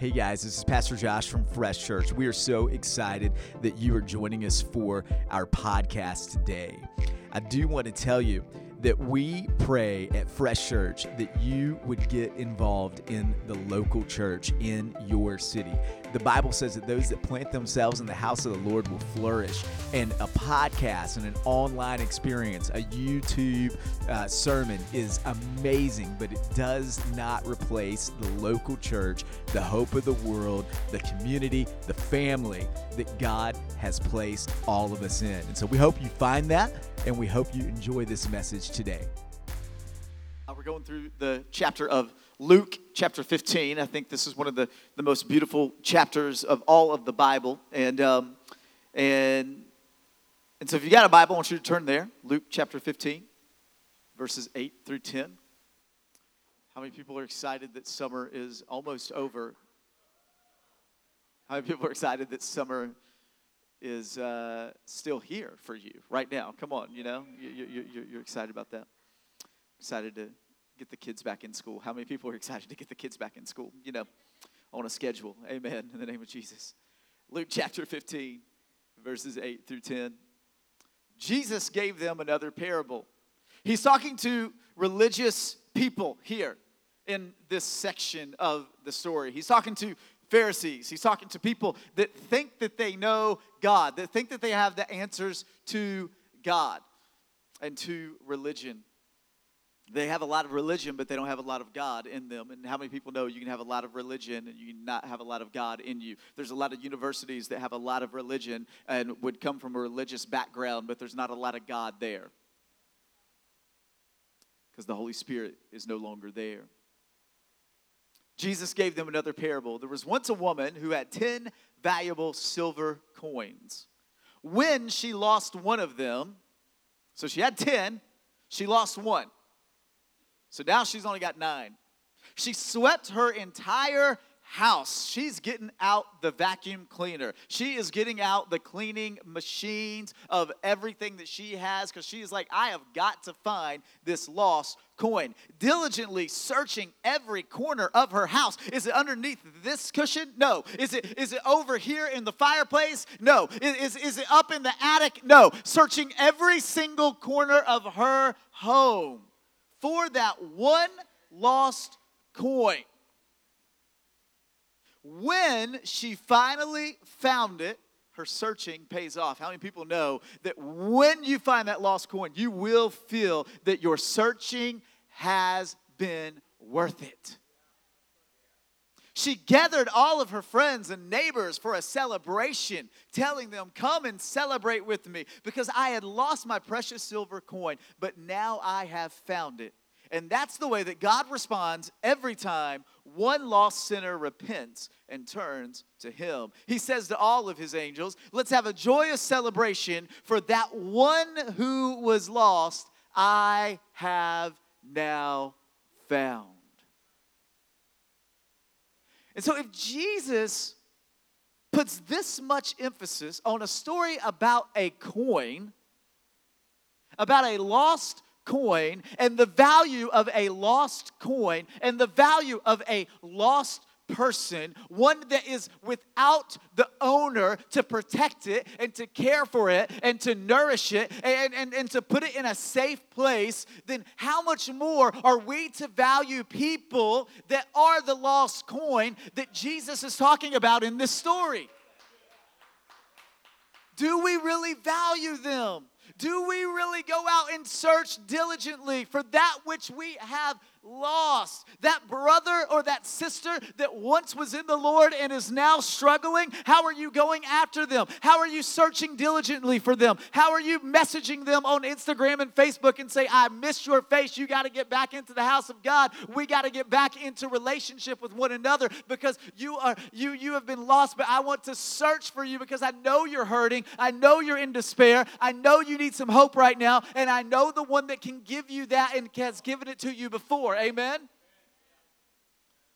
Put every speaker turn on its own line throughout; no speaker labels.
Hey guys, this is Pastor Josh from Fresh Church. We are so excited that you are joining us for our podcast today. I do want to tell you that we pray at Fresh Church that you would get involved in the local church in your city. The Bible says that those that plant themselves in the house of the Lord will flourish. And a podcast and an online experience, a YouTube uh, sermon is amazing, but it does not replace the local church, the hope of the world, the community, the family that God has placed all of us in. And so we hope you find that and we hope you enjoy this message today.
Uh, we're going through the chapter of Luke, chapter 15. I think this is one of the, the most beautiful chapters of all of the Bible. And, um, and, and so if you got a Bible, I want you to turn there. Luke, chapter 15, verses 8 through 10. How many people are excited that summer is almost over? How many people are excited that summer is uh, still here for you right now. Come on, you know, you, you, you, you're excited about that. Excited to get the kids back in school. How many people are excited to get the kids back in school? You know, on a schedule. Amen. In the name of Jesus. Luke chapter 15, verses 8 through 10. Jesus gave them another parable. He's talking to religious people here in this section of the story. He's talking to Pharisees. He's talking to people that think that they know God, that think that they have the answers to God and to religion. They have a lot of religion, but they don't have a lot of God in them. And how many people know you can have a lot of religion and you not have a lot of God in you? There's a lot of universities that have a lot of religion and would come from a religious background, but there's not a lot of God there because the Holy Spirit is no longer there. Jesus gave them another parable. There was once a woman who had 10 valuable silver coins. When she lost one of them, so she had 10, she lost one. So now she's only got nine. She swept her entire house. She's getting out the vacuum cleaner. She is getting out the cleaning machines of everything that she has because she is like, I have got to find this lost coin. Diligently searching every corner of her house. Is it underneath this cushion? No. Is it is it over here in the fireplace? No. Is, is, is it up in the attic? No. Searching every single corner of her home for that one lost coin. When she finally found it, her searching pays off. How many people know that when you find that lost coin, you will feel that your searching has been worth it? She gathered all of her friends and neighbors for a celebration, telling them, Come and celebrate with me because I had lost my precious silver coin, but now I have found it. And that's the way that God responds every time one lost sinner repents and turns to Him. He says to all of His angels, Let's have a joyous celebration for that one who was lost, I have now found. And so, if Jesus puts this much emphasis on a story about a coin, about a lost coin and the value of a lost coin and the value of a lost person, one that is without the owner to protect it and to care for it and to nourish it and, and, and to put it in a safe place, then how much more are we to value people that are the lost coin that Jesus is talking about in this story? Do we really value them? Do we really go out and search diligently for that which we have lost? That brother or that sister that once was in the Lord and is now struggling? How are you going after them? How are you searching diligently for them? How are you messaging them on Instagram and Facebook and say, I missed your face. You got to get back into the house of God. We got to get back into relationship with one another because you are you you have been lost, but I want to search for you because I know you're hurting. I know you're in despair. I know you need some hope right now, and I know the one that can give you that and has given it to you before. Amen?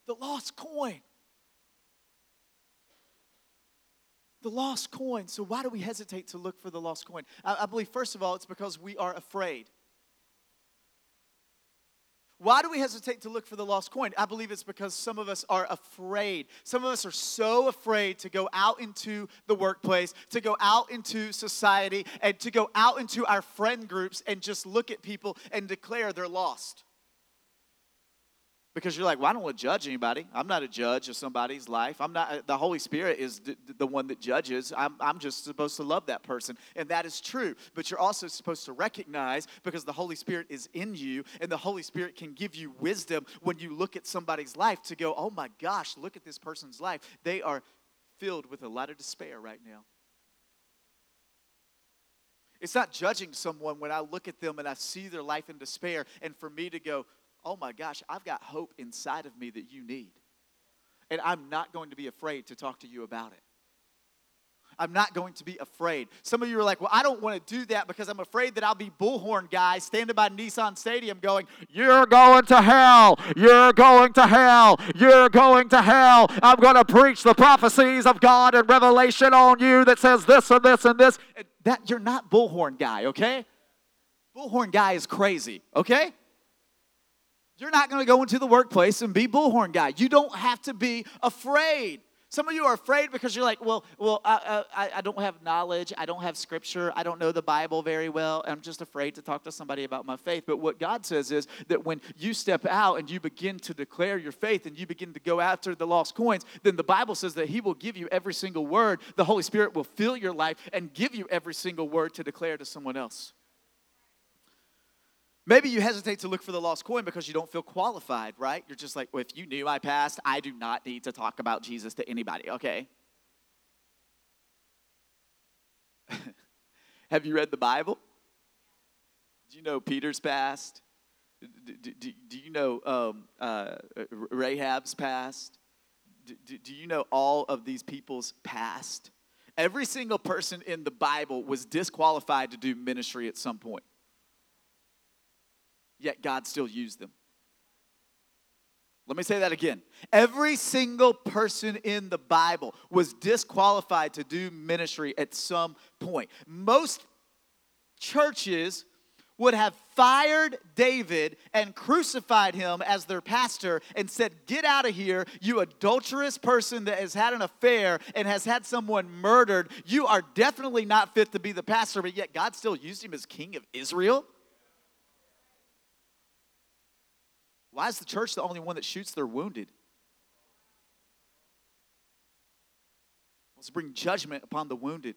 The lost coin. The lost coin. So, why do we hesitate to look for the lost coin? I, I believe, first of all, it's because we are afraid. Why do we hesitate to look for the lost coin? I believe it's because some of us are afraid. Some of us are so afraid to go out into the workplace, to go out into society, and to go out into our friend groups and just look at people and declare they're lost. Because you're like, well, I don't want to judge anybody. I'm not a judge of somebody's life. I'm not, the Holy Spirit is the, the one that judges. I'm, I'm just supposed to love that person. And that is true. But you're also supposed to recognize because the Holy Spirit is in you and the Holy Spirit can give you wisdom when you look at somebody's life to go, oh my gosh, look at this person's life. They are filled with a lot of despair right now. It's not judging someone when I look at them and I see their life in despair, and for me to go, oh my gosh, I've got hope inside of me that you need. And I'm not going to be afraid to talk to you about it. I'm not going to be afraid. Some of you are like, well, I don't want to do that because I'm afraid that I'll be bullhorn guy standing by Nissan Stadium going, You're going to hell. You're going to hell. You're going to hell. I'm going to preach the prophecies of God and revelation on you that says this and this and this. That you're not bullhorn guy, okay? Bullhorn guy is crazy, okay? You're not going to go into the workplace and be bullhorn guy. You don't have to be afraid. Some of you are afraid because you're like, well, well, I, I, I don't have knowledge. I don't have scripture. I don't know the Bible very well. I'm just afraid to talk to somebody about my faith. But what God says is that when you step out and you begin to declare your faith and you begin to go after the lost coins, then the Bible says that He will give you every single word. The Holy Spirit will fill your life and give you every single word to declare to someone else. Maybe you hesitate to look for the lost coin because you don't feel qualified, right? You're just like, well, if you knew my past, I do not need to talk about Jesus to anybody, okay? Have you read the Bible? Do you know Peter's past? Do, do, do you know um, uh, Rahab's past? Do, do you know all of these people's past? Every single person in the Bible was disqualified to do ministry at some point yet God still used them. Let me say that again. Every single person in the Bible was disqualified to do ministry at some point. Most churches would have fired David and crucified him as their pastor and said, Get out of here, you adulterous person that has had an affair and has had someone murdered. You are definitely not fit to be the pastor, but yet God still used him as king of Israel. Why is the church the only one that shoots their wounded? Let's bring judgment upon the wounded.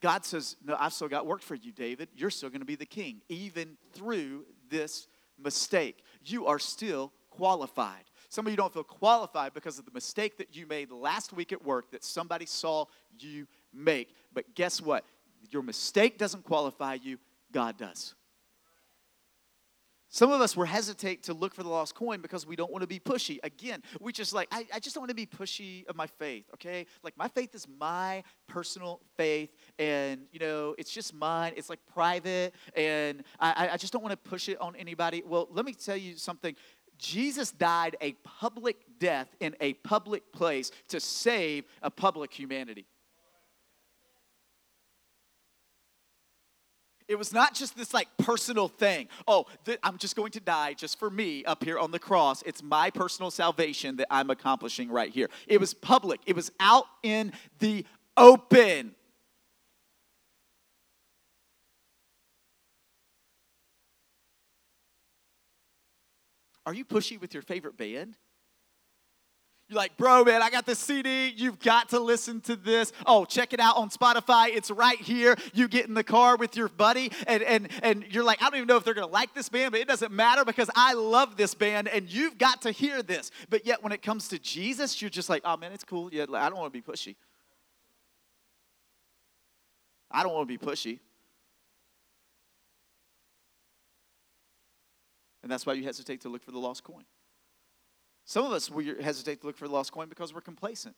God says, No, I've still got work for you, David. You're still going to be the king, even through this mistake. You are still qualified. Some of you don't feel qualified because of the mistake that you made last week at work that somebody saw you make. But guess what? Your mistake doesn't qualify you, God does. Some of us were hesitate to look for the lost coin because we don't want to be pushy. Again, we just like, I, I just don't want to be pushy of my faith, okay? Like, my faith is my personal faith, and, you know, it's just mine. It's like private, and I, I just don't want to push it on anybody. Well, let me tell you something. Jesus died a public death in a public place to save a public humanity. It was not just this like personal thing. Oh, th- I'm just going to die just for me up here on the cross. It's my personal salvation that I'm accomplishing right here. It was public, it was out in the open. Are you pushy with your favorite band? You're like, bro, man, I got the CD. You've got to listen to this. Oh, check it out on Spotify. It's right here. You get in the car with your buddy, and, and, and you're like, I don't even know if they're going to like this band, but it doesn't matter because I love this band, and you've got to hear this. But yet, when it comes to Jesus, you're just like, oh, man, it's cool. Yeah, I don't want to be pushy. I don't want to be pushy. And that's why you hesitate to look for the lost coin. Some of us, we hesitate to look for the lost coin because we're complacent.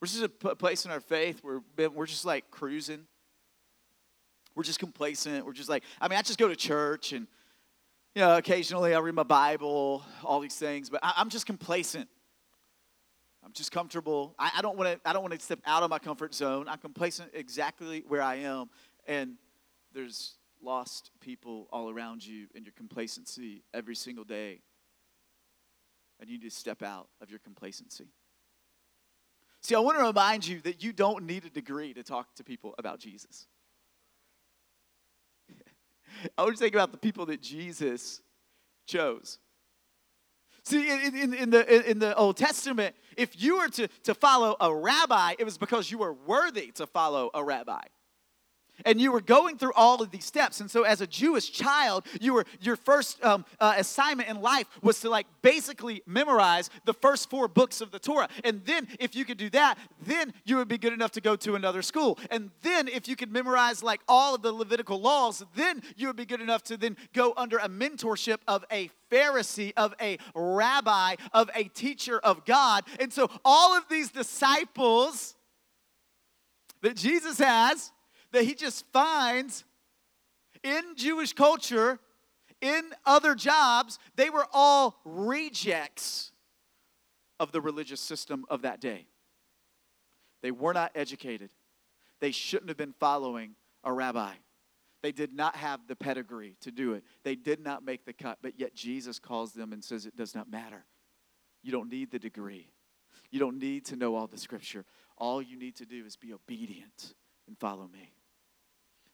We're just a place in our faith where we're just like cruising. We're just complacent. We're just like, I mean, I just go to church and, you know, occasionally I read my Bible, all these things, but I, am just complacent. I'm just comfortable. I, I don't want to. I don't want to step out of my comfort zone. I'm complacent exactly where I am, and there's lost people all around you in your complacency every single day. And you need to step out of your complacency. See, I want to remind you that you don't need a degree to talk to people about Jesus. I want you to think about the people that Jesus chose. See, in, in, in, the, in the Old Testament, if you were to, to follow a rabbi, it was because you were worthy to follow a rabbi and you were going through all of these steps. And so as a jewish child you were your first um, uh, assignment in life was to like basically memorize the first four books of the torah. And then if you could do that then you would be good enough to go to another school. And then if you could memorize like all of the levitical laws then you would be good enough to then go under a mentorship of a Pharisee, of a rabbi, of a teacher of God. And so all of these disciples that Jesus has, that he just finds in Jewish culture, in other jobs, they were all rejects of the religious system of that day. They were not educated. They shouldn't have been following a rabbi. They did not have the pedigree to do it. They did not make the cut, but yet Jesus calls them and says it does not matter. You don't need the degree. You don't need to know all the scripture. All you need to do is be obedient and follow me.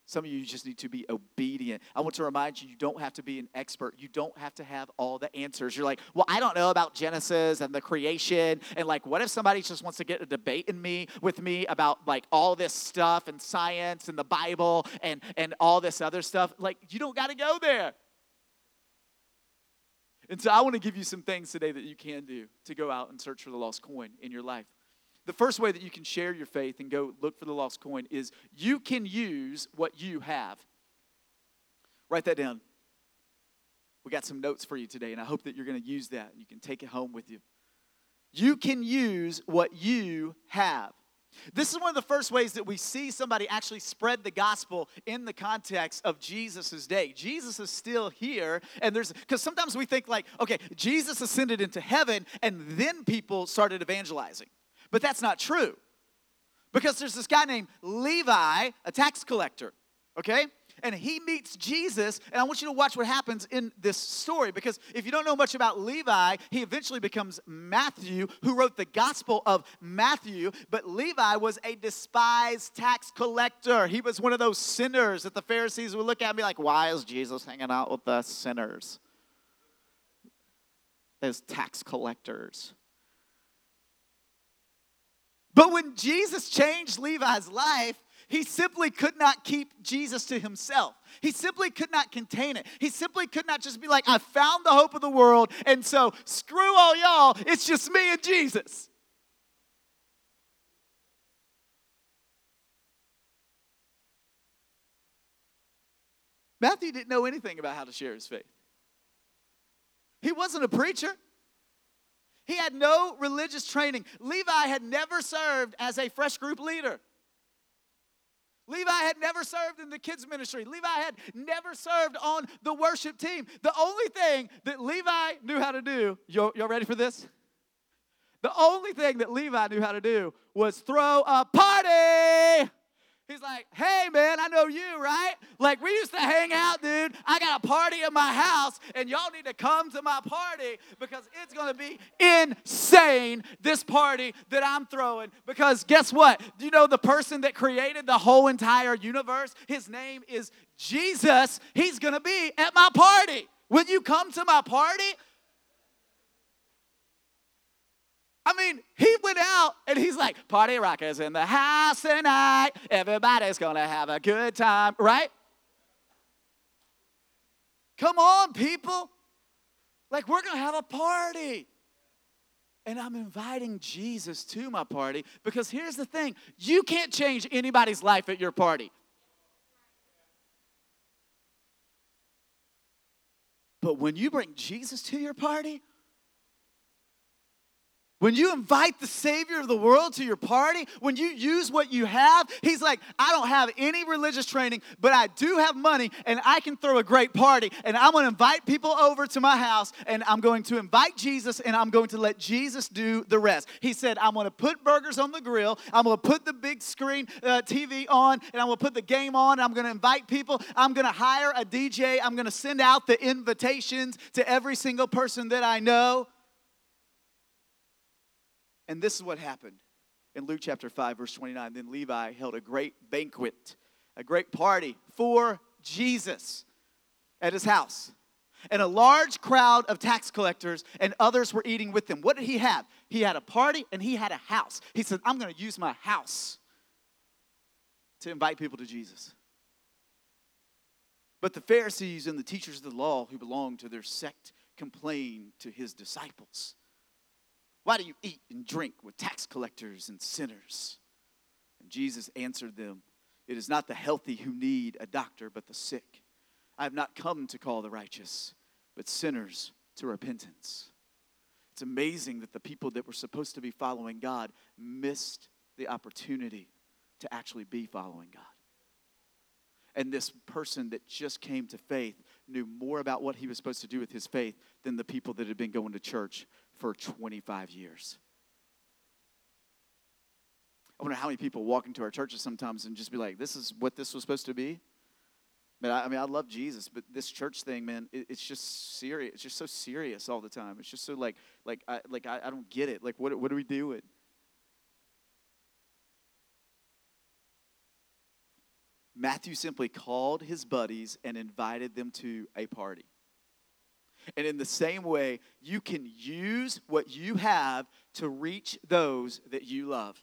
Some of you just need to be obedient. I want to remind you, you don't have to be an expert. You don't have to have all the answers. You're like, well, I don't know about Genesis and the creation. And like, what if somebody just wants to get a debate in me with me about like all this stuff and science and the Bible and, and all this other stuff? Like, you don't got to go there. And so I want to give you some things today that you can do to go out and search for the lost coin in your life. The first way that you can share your faith and go look for the lost coin is you can use what you have. Write that down. We got some notes for you today, and I hope that you're going to use that. And you can take it home with you. You can use what you have. This is one of the first ways that we see somebody actually spread the gospel in the context of Jesus' day. Jesus is still here, and there's because sometimes we think like, okay, Jesus ascended into heaven, and then people started evangelizing. But that's not true. Because there's this guy named Levi, a tax collector, okay? And he meets Jesus, and I want you to watch what happens in this story because if you don't know much about Levi, he eventually becomes Matthew, who wrote the Gospel of Matthew. But Levi was a despised tax collector. He was one of those sinners that the Pharisees would look at and be like, Why is Jesus hanging out with the sinners? As tax collectors. But when Jesus changed Levi's life, he simply could not keep Jesus to himself. He simply could not contain it. He simply could not just be like, I found the hope of the world, and so screw all y'all, it's just me and Jesus. Matthew didn't know anything about how to share his faith. He wasn't a preacher. He had no religious training. Levi had never served as a fresh group leader. Levi had never served in the kids' ministry. Levi had never served on the worship team. The only thing that Levi knew how to do, y'all, y'all ready for this? The only thing that Levi knew how to do was throw a party. He's like, hey, man, I know you, right? Like, we used to hang out, dude. I got a party in my house, and y'all need to come to my party because it's to be insane, this party that I'm throwing. Because guess what? Do you know the person that created the whole entire universe? His name is Jesus. He's to be at my party. Will you come to my party? I mean, he went out and he's like, Party rockers in the house tonight. Everybody's gonna have a good time, right? Come on, people. Like, we're gonna have a party. And I'm inviting Jesus to my party because here's the thing you can't change anybody's life at your party. But when you bring Jesus to your party, When you invite the Savior of the world to your party, when you use what you have, He's like, I don't have any religious training, but I do have money and I can throw a great party. And I'm gonna invite people over to my house and I'm going to invite Jesus and I'm going to let Jesus do the rest. He said, I'm gonna put burgers on the grill, I'm gonna put the big screen uh, TV on, and I'm gonna put the game on, I'm gonna invite people, I'm gonna hire a DJ, I'm gonna send out the invitations to every single person that I know. And this is what happened in Luke chapter 5, verse 29. Then Levi held a great banquet, a great party for Jesus at his house. And a large crowd of tax collectors and others were eating with him. What did he have? He had a party and he had a house. He said, I'm going to use my house to invite people to Jesus. But the Pharisees and the teachers of the law who belonged to their sect complained to his disciples. Why do you eat and drink with tax collectors and sinners? And Jesus answered them, It is not the healthy who need a doctor, but the sick. I have not come to call the righteous, but sinners to repentance. It's amazing that the people that were supposed to be following God missed the opportunity to actually be following God. And this person that just came to faith knew more about what he was supposed to do with his faith than the people that had been going to church for 25 years. I wonder how many people walk into our churches sometimes and just be like, this is what this was supposed to be. Man, I, I mean, I love Jesus, but this church thing, man, it, it's just serious. It's just so serious all the time. It's just so like, like, I, like I, I don't get it. Like, what, what are we doing? Matthew simply called his buddies and invited them to a party. And in the same way, you can use what you have to reach those that you love.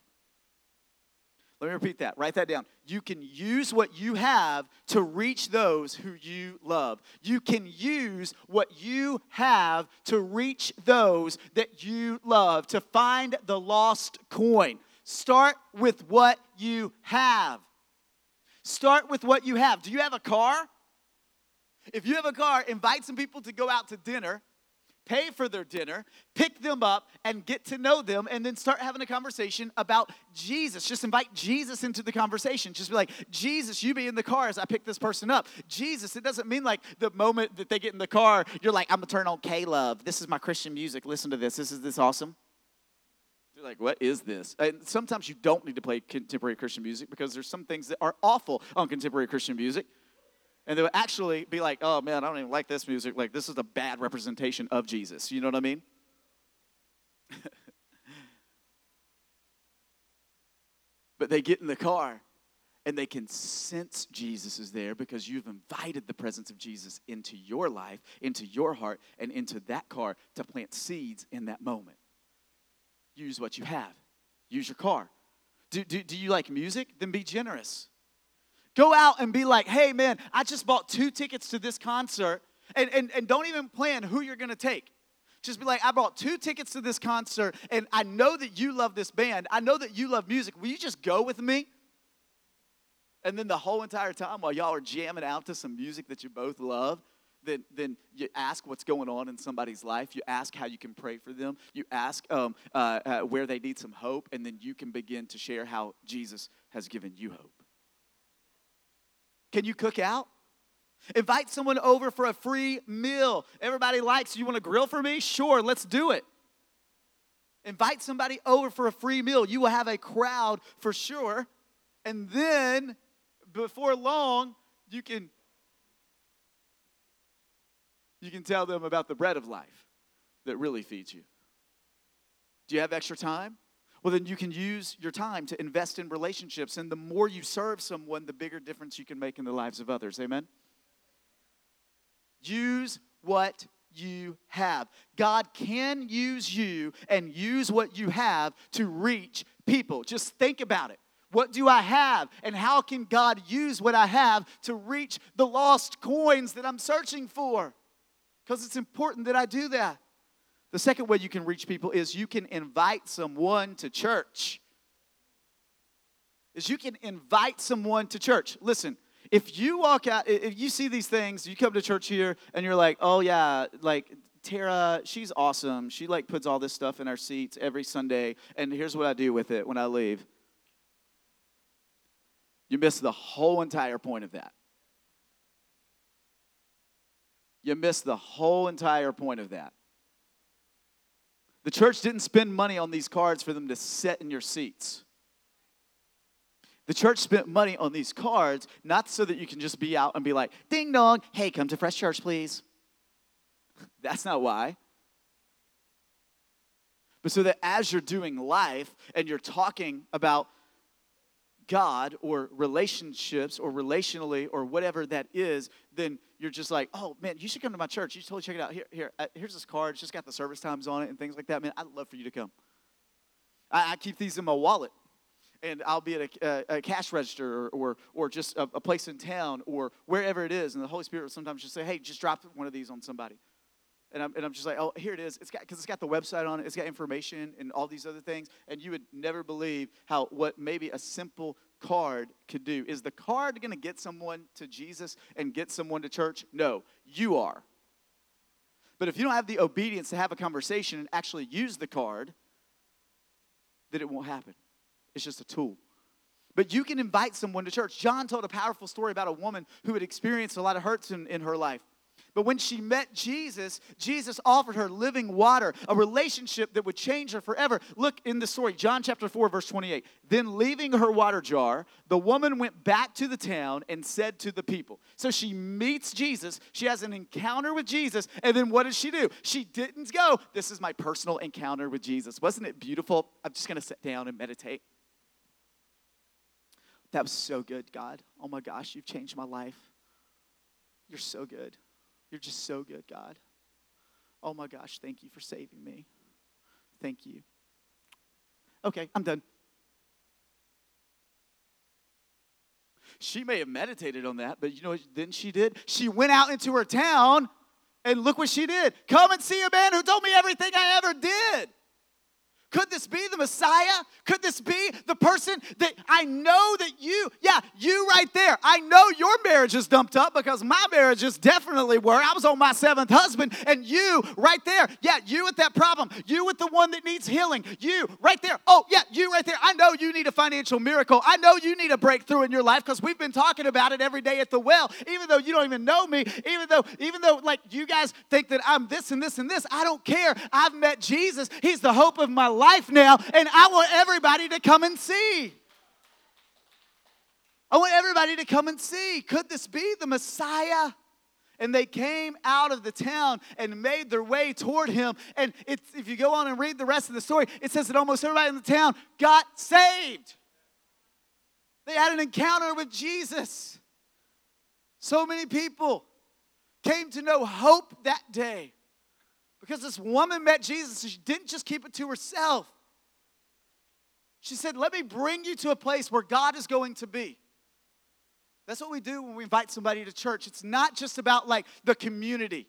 Let me repeat that. Write that down. You can use what you have to reach those who you love. You can use what you have to reach those that you love, to find the lost coin. Start with what you have. Start with what you have. Do you have a car? If you have a car, invite some people to go out to dinner, pay for their dinner, pick them up, and get to know them, and then start having a conversation about Jesus. Just invite Jesus into the conversation. Just be like, Jesus, you be in the car as I pick this person up. Jesus, it doesn't mean like the moment that they get in the car, you're like, I'm gonna turn on K Love. This is my Christian music. Listen to this. This is this awesome. You're like, what is this? And sometimes you don't need to play contemporary Christian music because there's some things that are awful on contemporary Christian music. And they would actually be like, oh man, I don't even like this music. Like, this is a bad representation of Jesus. You know what I mean? but they get in the car and they can sense Jesus is there because you've invited the presence of Jesus into your life, into your heart, and into that car to plant seeds in that moment. Use what you have, use your car. Do, do, do you like music? Then be generous. Go out and be like, hey, man, I just bought two tickets to this concert, and, and, and don't even plan who you're gonna take. Just be like, I bought two tickets to this concert, and I know that you love this band. I know that you love music. Will you just go with me? And then the whole entire time while y'all are jamming out to some music that you both love, then, then you ask what's going on in somebody's life. You ask how you can pray for them. You ask um, uh, uh, where they need some hope, and then you can begin to share how Jesus has given you hope. Can you cook out? Invite someone over for a free meal. Everybody likes, you want to grill for me? Sure, let's do it. Invite somebody over for a free meal. You will have a crowd for sure. And then before long, you can you can tell them about the bread of life that really feeds you. Do you have extra time? Well, then you can use your time to invest in relationships. And the more you serve someone, the bigger difference you can make in the lives of others. Amen? Use what you have. God can use you and use what you have to reach people. Just think about it. What do I have? And how can God use what I have to reach the lost coins that I'm searching for? Because it's important that I do that. The second way you can reach people is you can invite someone to church. Is you can invite someone to church. Listen, if you walk out, if you see these things, you come to church here and you're like, oh yeah, like Tara, she's awesome. She like puts all this stuff in our seats every Sunday, and here's what I do with it when I leave. You miss the whole entire point of that. You miss the whole entire point of that. The church didn't spend money on these cards for them to sit in your seats. The church spent money on these cards not so that you can just be out and be like, ding dong, hey, come to Fresh Church, please. That's not why. But so that as you're doing life and you're talking about God or relationships or relationally or whatever that is, then you're just like, oh man, you should come to my church. You should totally check it out. Here, here, uh, here's this card. It's just got the service times on it and things like that. Man, I'd love for you to come. I, I keep these in my wallet and I'll be at a, a, a cash register or, or, or just a, a, place in town or wherever it is. And the Holy Spirit will sometimes just say, hey, just drop one of these on somebody. And I'm, and I'm just like, oh, here it is. It's got because it's got the website on it. It's got information and all these other things. And you would never believe how what maybe a simple card could do. Is the card going to get someone to Jesus and get someone to church? No, you are. But if you don't have the obedience to have a conversation and actually use the card, then it won't happen. It's just a tool. But you can invite someone to church. John told a powerful story about a woman who had experienced a lot of hurts in, in her life. But when she met Jesus, Jesus offered her living water, a relationship that would change her forever. Look in the story, John chapter 4, verse 28. Then, leaving her water jar, the woman went back to the town and said to the people. So she meets Jesus, she has an encounter with Jesus, and then what does she do? She didn't go, This is my personal encounter with Jesus. Wasn't it beautiful? I'm just gonna sit down and meditate. That was so good, God. Oh my gosh, you've changed my life. You're so good. You're just so good, God. Oh my gosh, thank you for saving me. Thank you. Okay, I'm done. She may have meditated on that, but you know what then she did? She went out into her town and look what she did. Come and see a man who told me everything I ever did. Could this be the Messiah? Could this be the person that I know that you, yeah, you right there. I know your marriage is dumped up because my marriage is definitely where I was on my seventh husband, and you right there, yeah, you with that problem, you with the one that needs healing, you right there. Oh, yeah, you right there. I know you need a financial miracle. I know you need a breakthrough in your life because we've been talking about it every day at the well, even though you don't even know me, even though, even though like you guys think that I'm this and this and this. I don't care. I've met Jesus. He's the hope of my life life now, and I want everybody to come and see. I want everybody to come and see. Could this be the Messiah? And they came out of the town and made their way toward him. And if you go on and read the rest of the story, it says that almost everybody in the town got saved. They had an encounter with Jesus. So many people came to know hope that day. Because this woman met Jesus, and she didn't just keep it to herself. She said, Let me bring you to a place where God is going to be. That's what we do when we invite somebody to church. It's not just about like the community.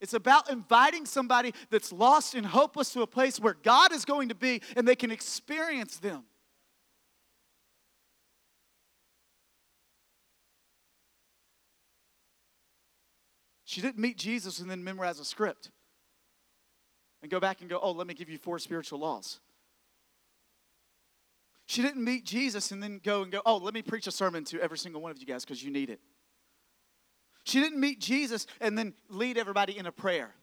It's about inviting somebody that's lost and hopeless to a place where God is going to be and they can experience them. She didn't meet Jesus and then memorize a script and go back and go, oh, let me give you four spiritual laws. She didn't meet Jesus and then go and go, oh, let me preach a sermon to every single one of you guys because you need it. She didn't meet Jesus and then lead everybody in a prayer.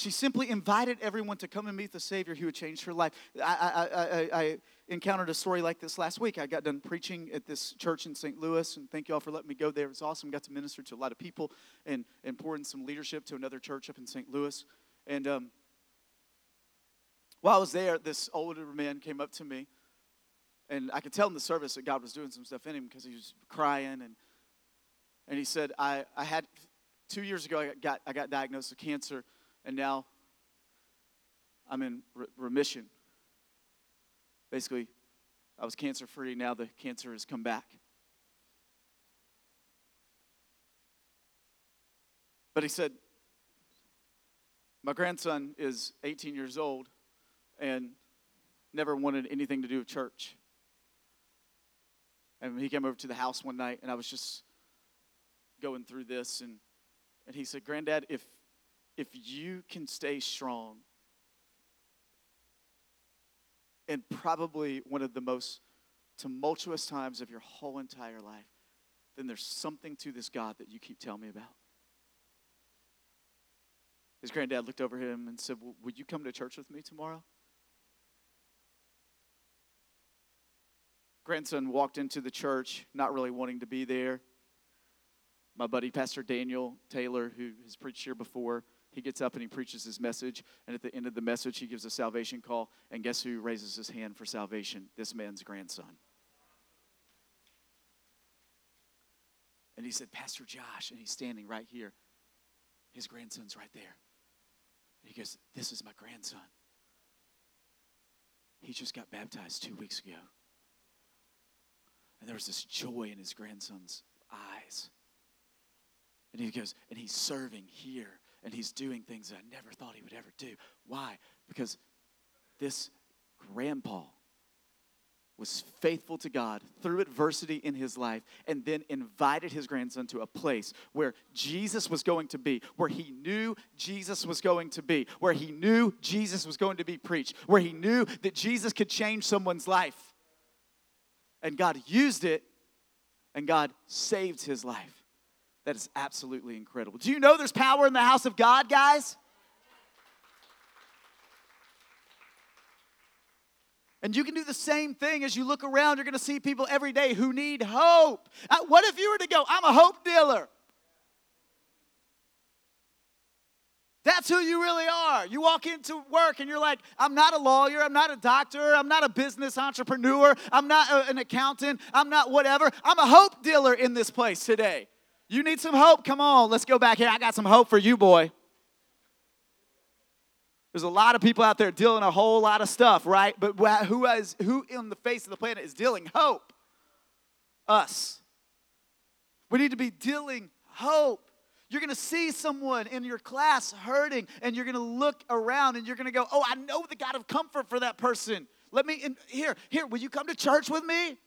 She simply invited everyone to come and meet the Savior who had changed her life. I, I, I, I, encountered a story like this last week. I got done preaching at this church in St. Louis, and thank you all for letting me go there. It was awesome. Got to minister to a lot of people and, and pour in some leadership to another church up in St. Louis. And um, while I was there, this older man came up to me, and I could tell in the service that God was doing some stuff in him because he was crying. And, and he said, I, I had, two years ago, I got, I got diagnosed with cancer and now I'm in re- remission. Basically, I was cancer free, now the cancer has come back. But he said, My grandson is 18 years old and never wanted anything to do with church. And he came over to the house one night, and I was just going through this, and And he said, Granddad, if, if you can stay strong in probably one of the most tumultuous times of your whole entire life, then there's something to this God that you keep telling me about. His granddad looked over him and said, well, Would you come to church with me tomorrow? Grandson walked into the church, not really wanting to be there. My buddy, Pastor Daniel Taylor, who has preached here before, he gets up and he preaches his message. And at the end of the message, he gives a salvation call. And guess who raises his hand for salvation? This man's grandson. And he said, Pastor Josh, and he's standing right here. His grandson's right there. He goes, This is my grandson. He just got baptized two weeks ago. And there was this joy in his grandson's eyes. And he goes, and he's serving here, and he's doing things that I never thought he would ever do. Why? Because this grandpa was faithful to God through adversity in his life and then invited his grandson to a place where Jesus was going to be, where he knew Jesus was going to be, where he knew Jesus was going to be preached, where he knew that Jesus could change someone's life. And God used it and God saved his life. That is absolutely incredible. Do you know there's power in the house of God, guys? And you can do the same thing as you look around. You're going to see people every day who need hope. Uh, what if you were to go, I'm a hope dealer? That's who you really are. You walk into work and you're like, I'm not a lawyer, I'm not a doctor, I'm not a business entrepreneur, I'm not a, an accountant, I'm not whatever. I'm a hope dealer in this place today. You need some hope? Come on, let's go back here. I got some hope for you, boy. There's a lot of people out there dealing a whole lot of stuff, right? But who has who in the face of the planet is dealing hope? Us. We need to be dealing hope. You're going to see someone in your class hurting, and you're going to look around and you're going to go, "Oh, I know the God of comfort for that person. Let me in, here. Here, will you come to church with me?"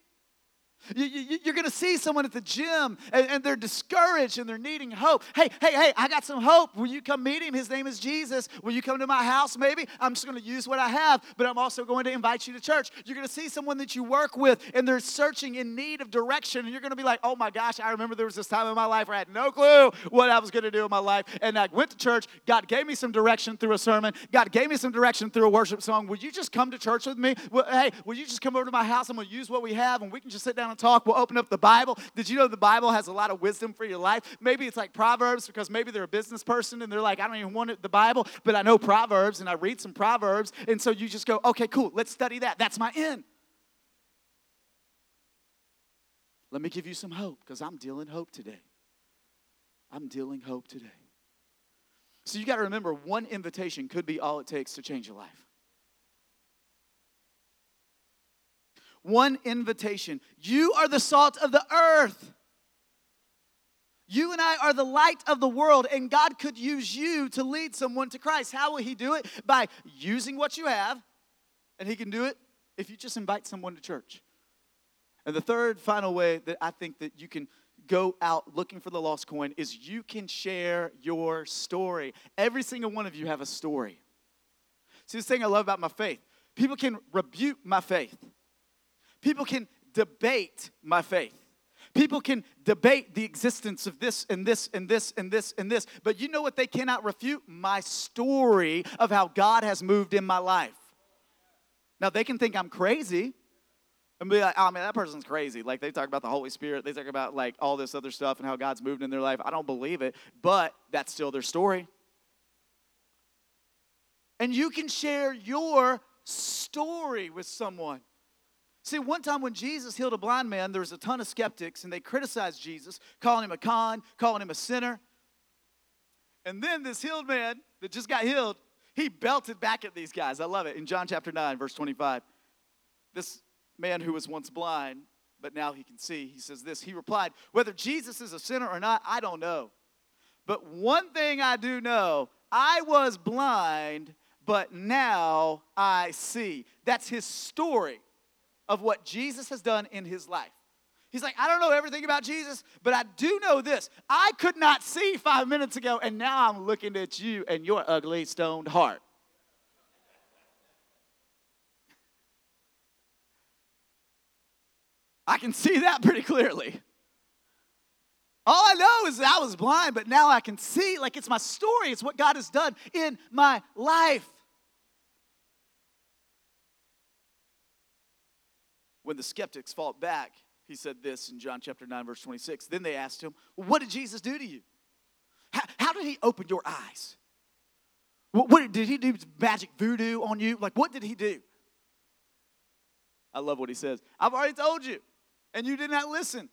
You, are going to see someone at the gym and, and, they're discouraged and they're needing hope. Hey, hey, hey, I got some hope. Will you come meet him? His name is Jesus. Will you come to my house maybe? I'm just going to use what I have, but I'm also going to invite you to church. You're going to see someone that you work with and they're searching in need of direction. And you're going to be like, oh my gosh, I remember there was this time in my life where I had no clue what I was going to do in my life. And I went to church. God gave me some direction through a sermon. God gave me some direction through a worship song. Will you just come to church with me? Well, hey, will you just come over to my house? I'm going to use what we have and we can just sit down talk. We'll open up the Bible. Did you know the Bible has a lot of wisdom for your life? Maybe it's like Proverbs because maybe they're a business person and they're like, I don't even want the Bible, but I know Proverbs and I read some Proverbs. And so you just go, okay, cool, let's study that. That's my in. Let me give you some hope because I'm dealing hope today. I'm dealing hope today. So you got to remember one invitation could be all it takes to change your life. One invitation. You are the salt of the earth. You and I are the light of the world, and God could use you to lead someone to Christ. How will He do it? By using what you have, and He can do it if you just invite someone to church. And the third, final way that I think that you can go out looking for the lost coin is you can share your story. Every single one of you have a story. See, this thing I love about my faith people can rebuke my faith. People can debate my faith. People can debate the existence of this and this and this and this and this, but you know what they cannot refute? My story of how God has moved in my life. Now, they can think I'm crazy and be like, oh man, that person's crazy. Like they talk about the Holy Spirit, they talk about like all this other stuff and how God's moved in their life. I don't believe it, but that's still their story. And you can share your story with someone. See, one time when Jesus healed a blind man, there was a ton of skeptics and they criticized Jesus, calling him a con, calling him a sinner. And then this healed man that just got healed, he belted back at these guys. I love it. In John chapter 9, verse 25, this man who was once blind, but now he can see, he says this. He replied, Whether Jesus is a sinner or not, I don't know. But one thing I do know I was blind, but now I see. That's his story of what Jesus has done in his life. He's like, I don't know everything about Jesus, but I do know this. I could not see five minutes ago, and now I'm looking at you and your ugly, stoned heart. I can see that pretty clearly. All I know is I was blind, but now I can see. Like it's my story, it's what God has done in my life. When the skeptics fought back, he said this in John chapter 9, verse 26. Then they asked him, well, What did Jesus do to you? How, how did he open your eyes? What, what, did he do magic voodoo on you? Like, what did he do? I love what he says. I've already told you, and you did not listen.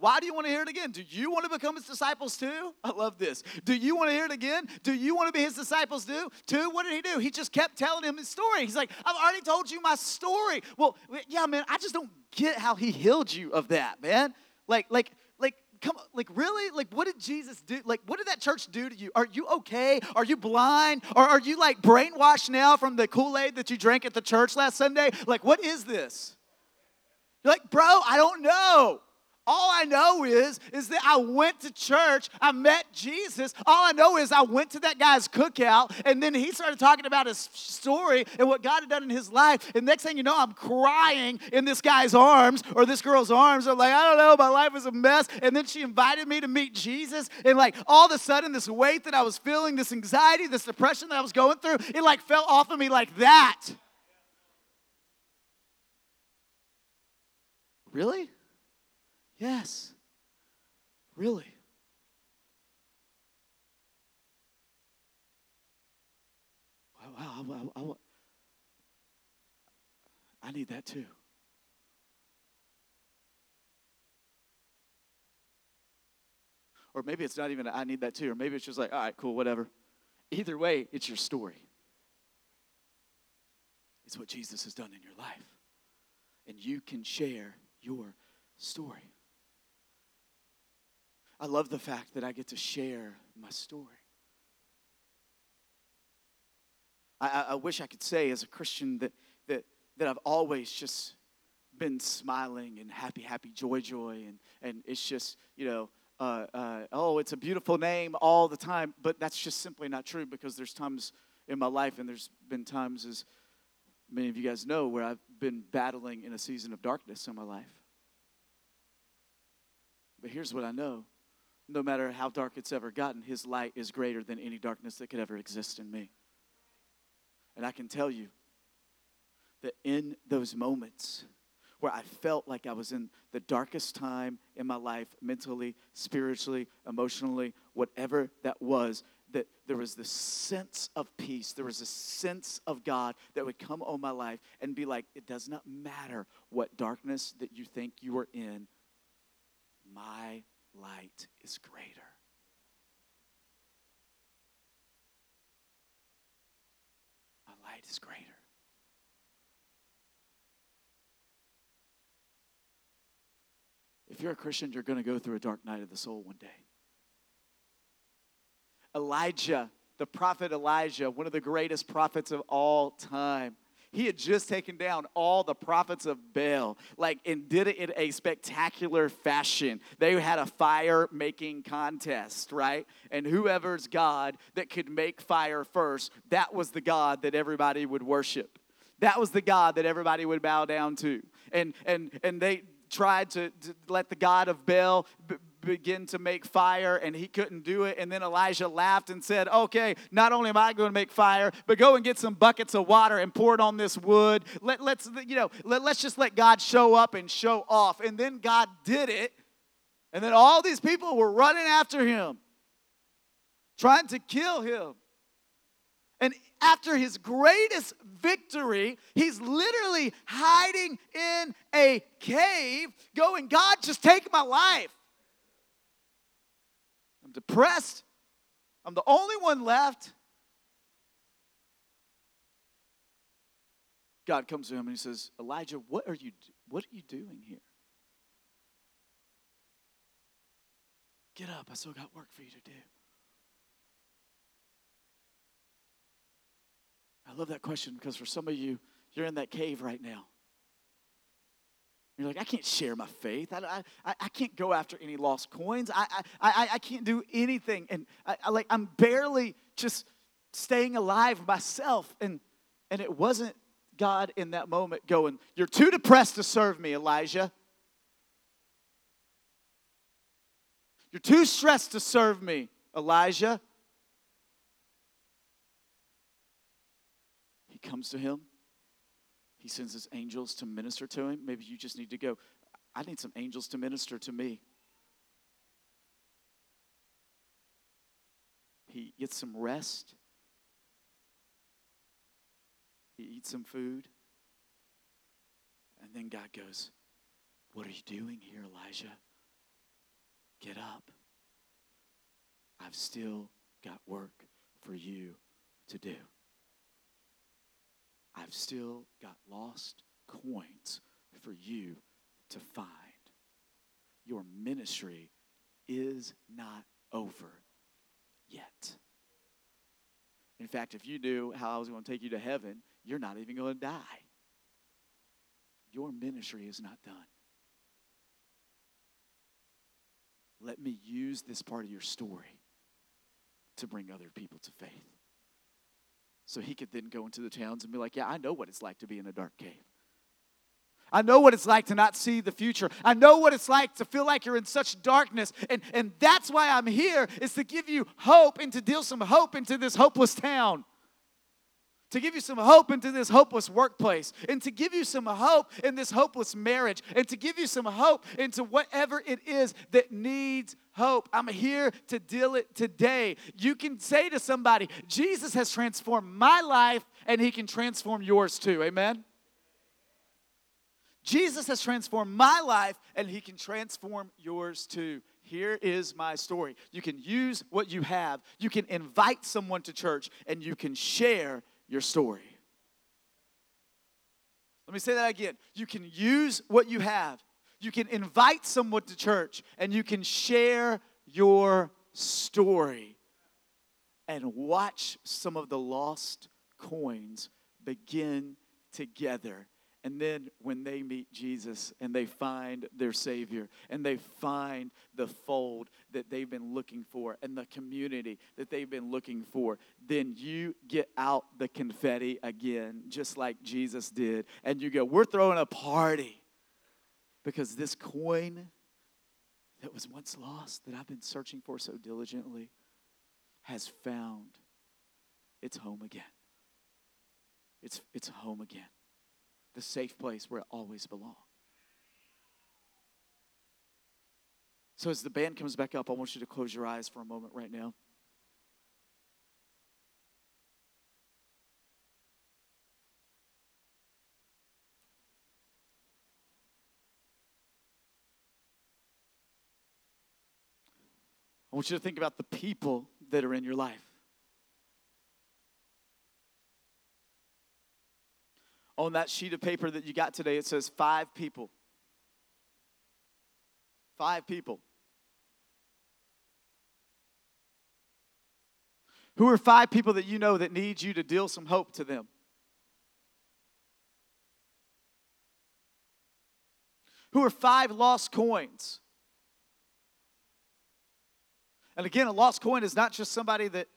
Why do you want to hear it again? Do you want to become his disciples too? I love this. Do you want to hear it again? Do you want to be his disciples too? Too? What did he do? He just kept telling him his story. He's like, I've already told you my story. Well, yeah, man, I just don't get how he healed you of that, man. Like, like, like, come on, like really? Like, what did Jesus do? Like, what did that church do to you? Are you okay? Are you blind? Or are you like brainwashed now from the Kool-Aid that you drank at the church last Sunday? Like, what is this? You're like, bro, I don't know. All I know is, is that I went to church, I met Jesus. All I know is I went to that guy's cookout, and then he started talking about his story and what God had done in his life. And next thing you know, I'm crying in this guy's arms or this girl's arms. I'm like, I don't know, my life is a mess. And then she invited me to meet Jesus. And like all of a sudden, this weight that I was feeling, this anxiety, this depression that I was going through, it like fell off of me like that. Really? Yes. Really? Wow, wow, I, I, I need that too. Or maybe it's not even I need that too, or maybe it's just like, all right, cool, whatever. Either way, it's your story. It's what Jesus has done in your life. And you can share your story. I love the fact that I get to share my story. I, I, wish I could say as a Christian that, that, that I've always just been smiling and happy, happy, joy, joy. And, and it's just, you know, uh, uh, oh, it's a beautiful name all the time. But that's just simply not true because there's times in my life, and there's been times, as many of you guys know, where I've been battling in a season of darkness in my life. But here's what I know no matter how dark it's ever gotten, His light is greater than any darkness that could ever exist in me. And I can tell you that in those moments where I felt like I was in the darkest time in my life, mentally, spiritually, emotionally, whatever that was, that there was this sense of peace. There was a sense of God that would come on my life and be like, it does not matter what darkness that you think you are in, my light is greater. My light is greater. If you're a Christian, you're going to go through a dark night of the soul one day. Elijah, the prophet Elijah, one of the greatest prophets of all time, he had just taken down all the prophets of Baal, like, and did it in a spectacular fashion. They had a fire making contest, right? And whoever's God that could make fire first, that was the God that everybody would worship. That was the God that everybody would bow down to. And and and they tried to, to let the God of Baal begin to make fire and he couldn't do it. And then Elijah laughed and said, Okay, not only am I going to make fire, but go and get some buckets of water and pour it on this wood. Let, let's, you know, let, let's just let God show up and show off. And then God did it. And then all these people were running after him, trying to kill him. And after his greatest victory, he's literally hiding in a cave, going, God, just take my life. I'm depressed. I'm the only one left. God comes to him and he says, Elijah, what are you, what are you doing here? Get up. I still got work for you to do. I love that question because for some of you, you're in that cave right now. You're like, I can't share my faith. I, I, I can't go after any lost coins. I, I, I, can't do anything. And I, I like I'm barely just staying alive myself. And and it wasn't God in that moment going, You're too depressed to serve me, Elijah. You're too stressed to serve me, Elijah. He comes to him. He sends his angels to minister to him. Maybe you just need to go, I need some angels to minister to me. He gets some rest. He eats some food. And then God goes, What are you doing here, Elijah? Get up. I've still got work for you to do. I've still got lost coins for you to find. Your ministry is not over yet. In fact, if you knew how I was going to take you to heaven, you're not even going to die. Your ministry is not done. Let me use this part of your story to bring other people to faith. So he could then go into the towns and be like, Yeah, I know what it's like to be in a dark cave. I know what it's like to not see the future. I know what it's like to feel like you're in such darkness. And, and that's why I'm here, is to give you hope and to deal some hope into this hopeless town to give you some hope into this hopeless workplace, and to give you some hope in this hopeless marriage, and to give you some hope into whatever it is that needs hope. I'm here to deal it today. You can say to somebody, Jesus has transformed my life, and he can transform yours too. Amen? Jesus has transformed my life, and he can transform yours too. Here is my story. You can use what you have, you can invite someone to church, and you can share your story. Let me say that again. You can use what you have, you can invite someone to church, and you can share your story and watch some of the lost coins begin to gather and then when they meet Jesus and they find their Savior and they find the fold that they've been looking for and the community that they've been looking for, then you get out the confetti again, just like Jesus did. And you go, We're throwing a party because this coin that was once lost, that I've been searching for so diligently, has found its home again. It's, it's home again the safe place where it always belonged. So, as the band comes back up, I want you to close your eyes for a moment right now. I want you to think about the people that are in your life. on that sheet of paper that you got today, it says five people. Five people. Who are five people that you know that need you to deal some hope to them? Who are five lost coins? And again, a lost coin is not just somebody that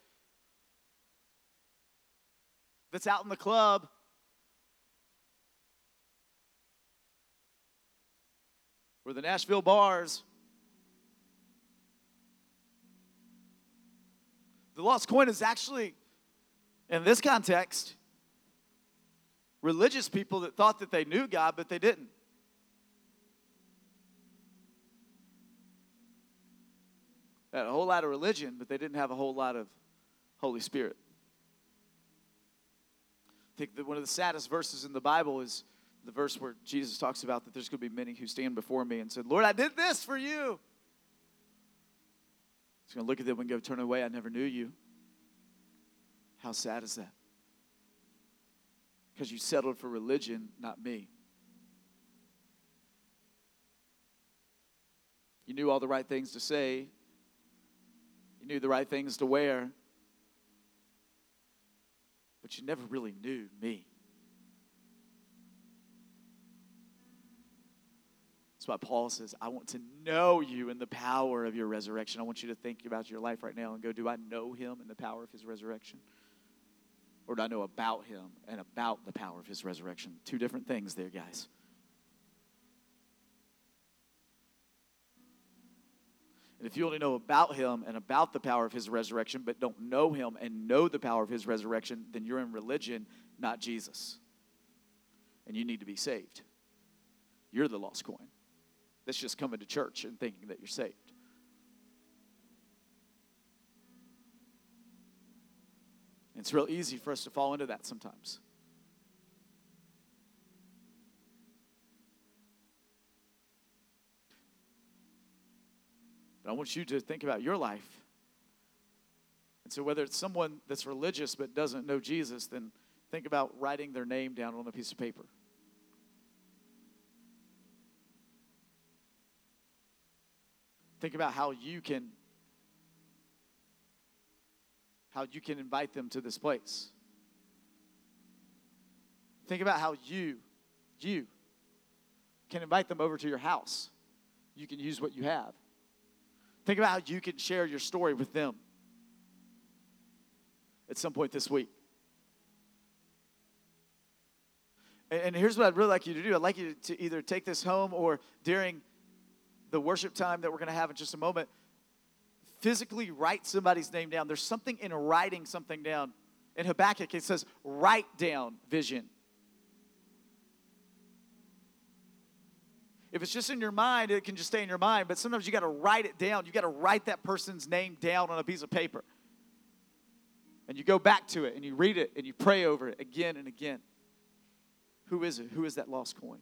that's out in the club or the Nashville bars. The lost coin is actually, in this context, religious people that thought that they knew God, but they didn't. They had a whole lot of religion, but they didn't have a whole lot of Holy Spirit. I think that one of the saddest verses in the Bible is the verse where Jesus talks about that there's going to be many who stand before me and said, Lord, I did this for you. He's going to look at them and go, Turn away, I never knew you. How sad is that? Because you settled for religion, not me. You knew all the right things to say, you knew the right things to wear, but you never really knew me. That's why Paul says, I want to know you in the power of your resurrection. I want you to think about your life right now and go, Do I know him in the power of his resurrection? Or do I know about him and about the power of his resurrection? Two different things there, guys. And if you only know about him and about the power of his resurrection, but don't know him and know the power of his resurrection, then you're in religion, not Jesus. And you need to be saved. You're the lost coin. That's just coming to church and thinking that you're saved. It's real easy for us to fall into that sometimes. But I want you to think about your life. And so, whether it's someone that's religious but doesn't know Jesus, then think about writing their name down on a piece of paper. Think about how you can how you can invite them to this place. Think about how you you can invite them over to your house. You can use what you have. Think about how you can share your story with them at some point this week. And here's what I'd really like you to do I'd like you to either take this home or during the worship time that we're going to have in just a moment, physically write somebody's name down. There's something in writing something down. In Habakkuk, it says, write down vision. If it's just in your mind, it can just stay in your mind, but sometimes you got to write it down. You got to write that person's name down on a piece of paper. And you go back to it and you read it and you pray over it again and again. Who is it? Who is that lost coin?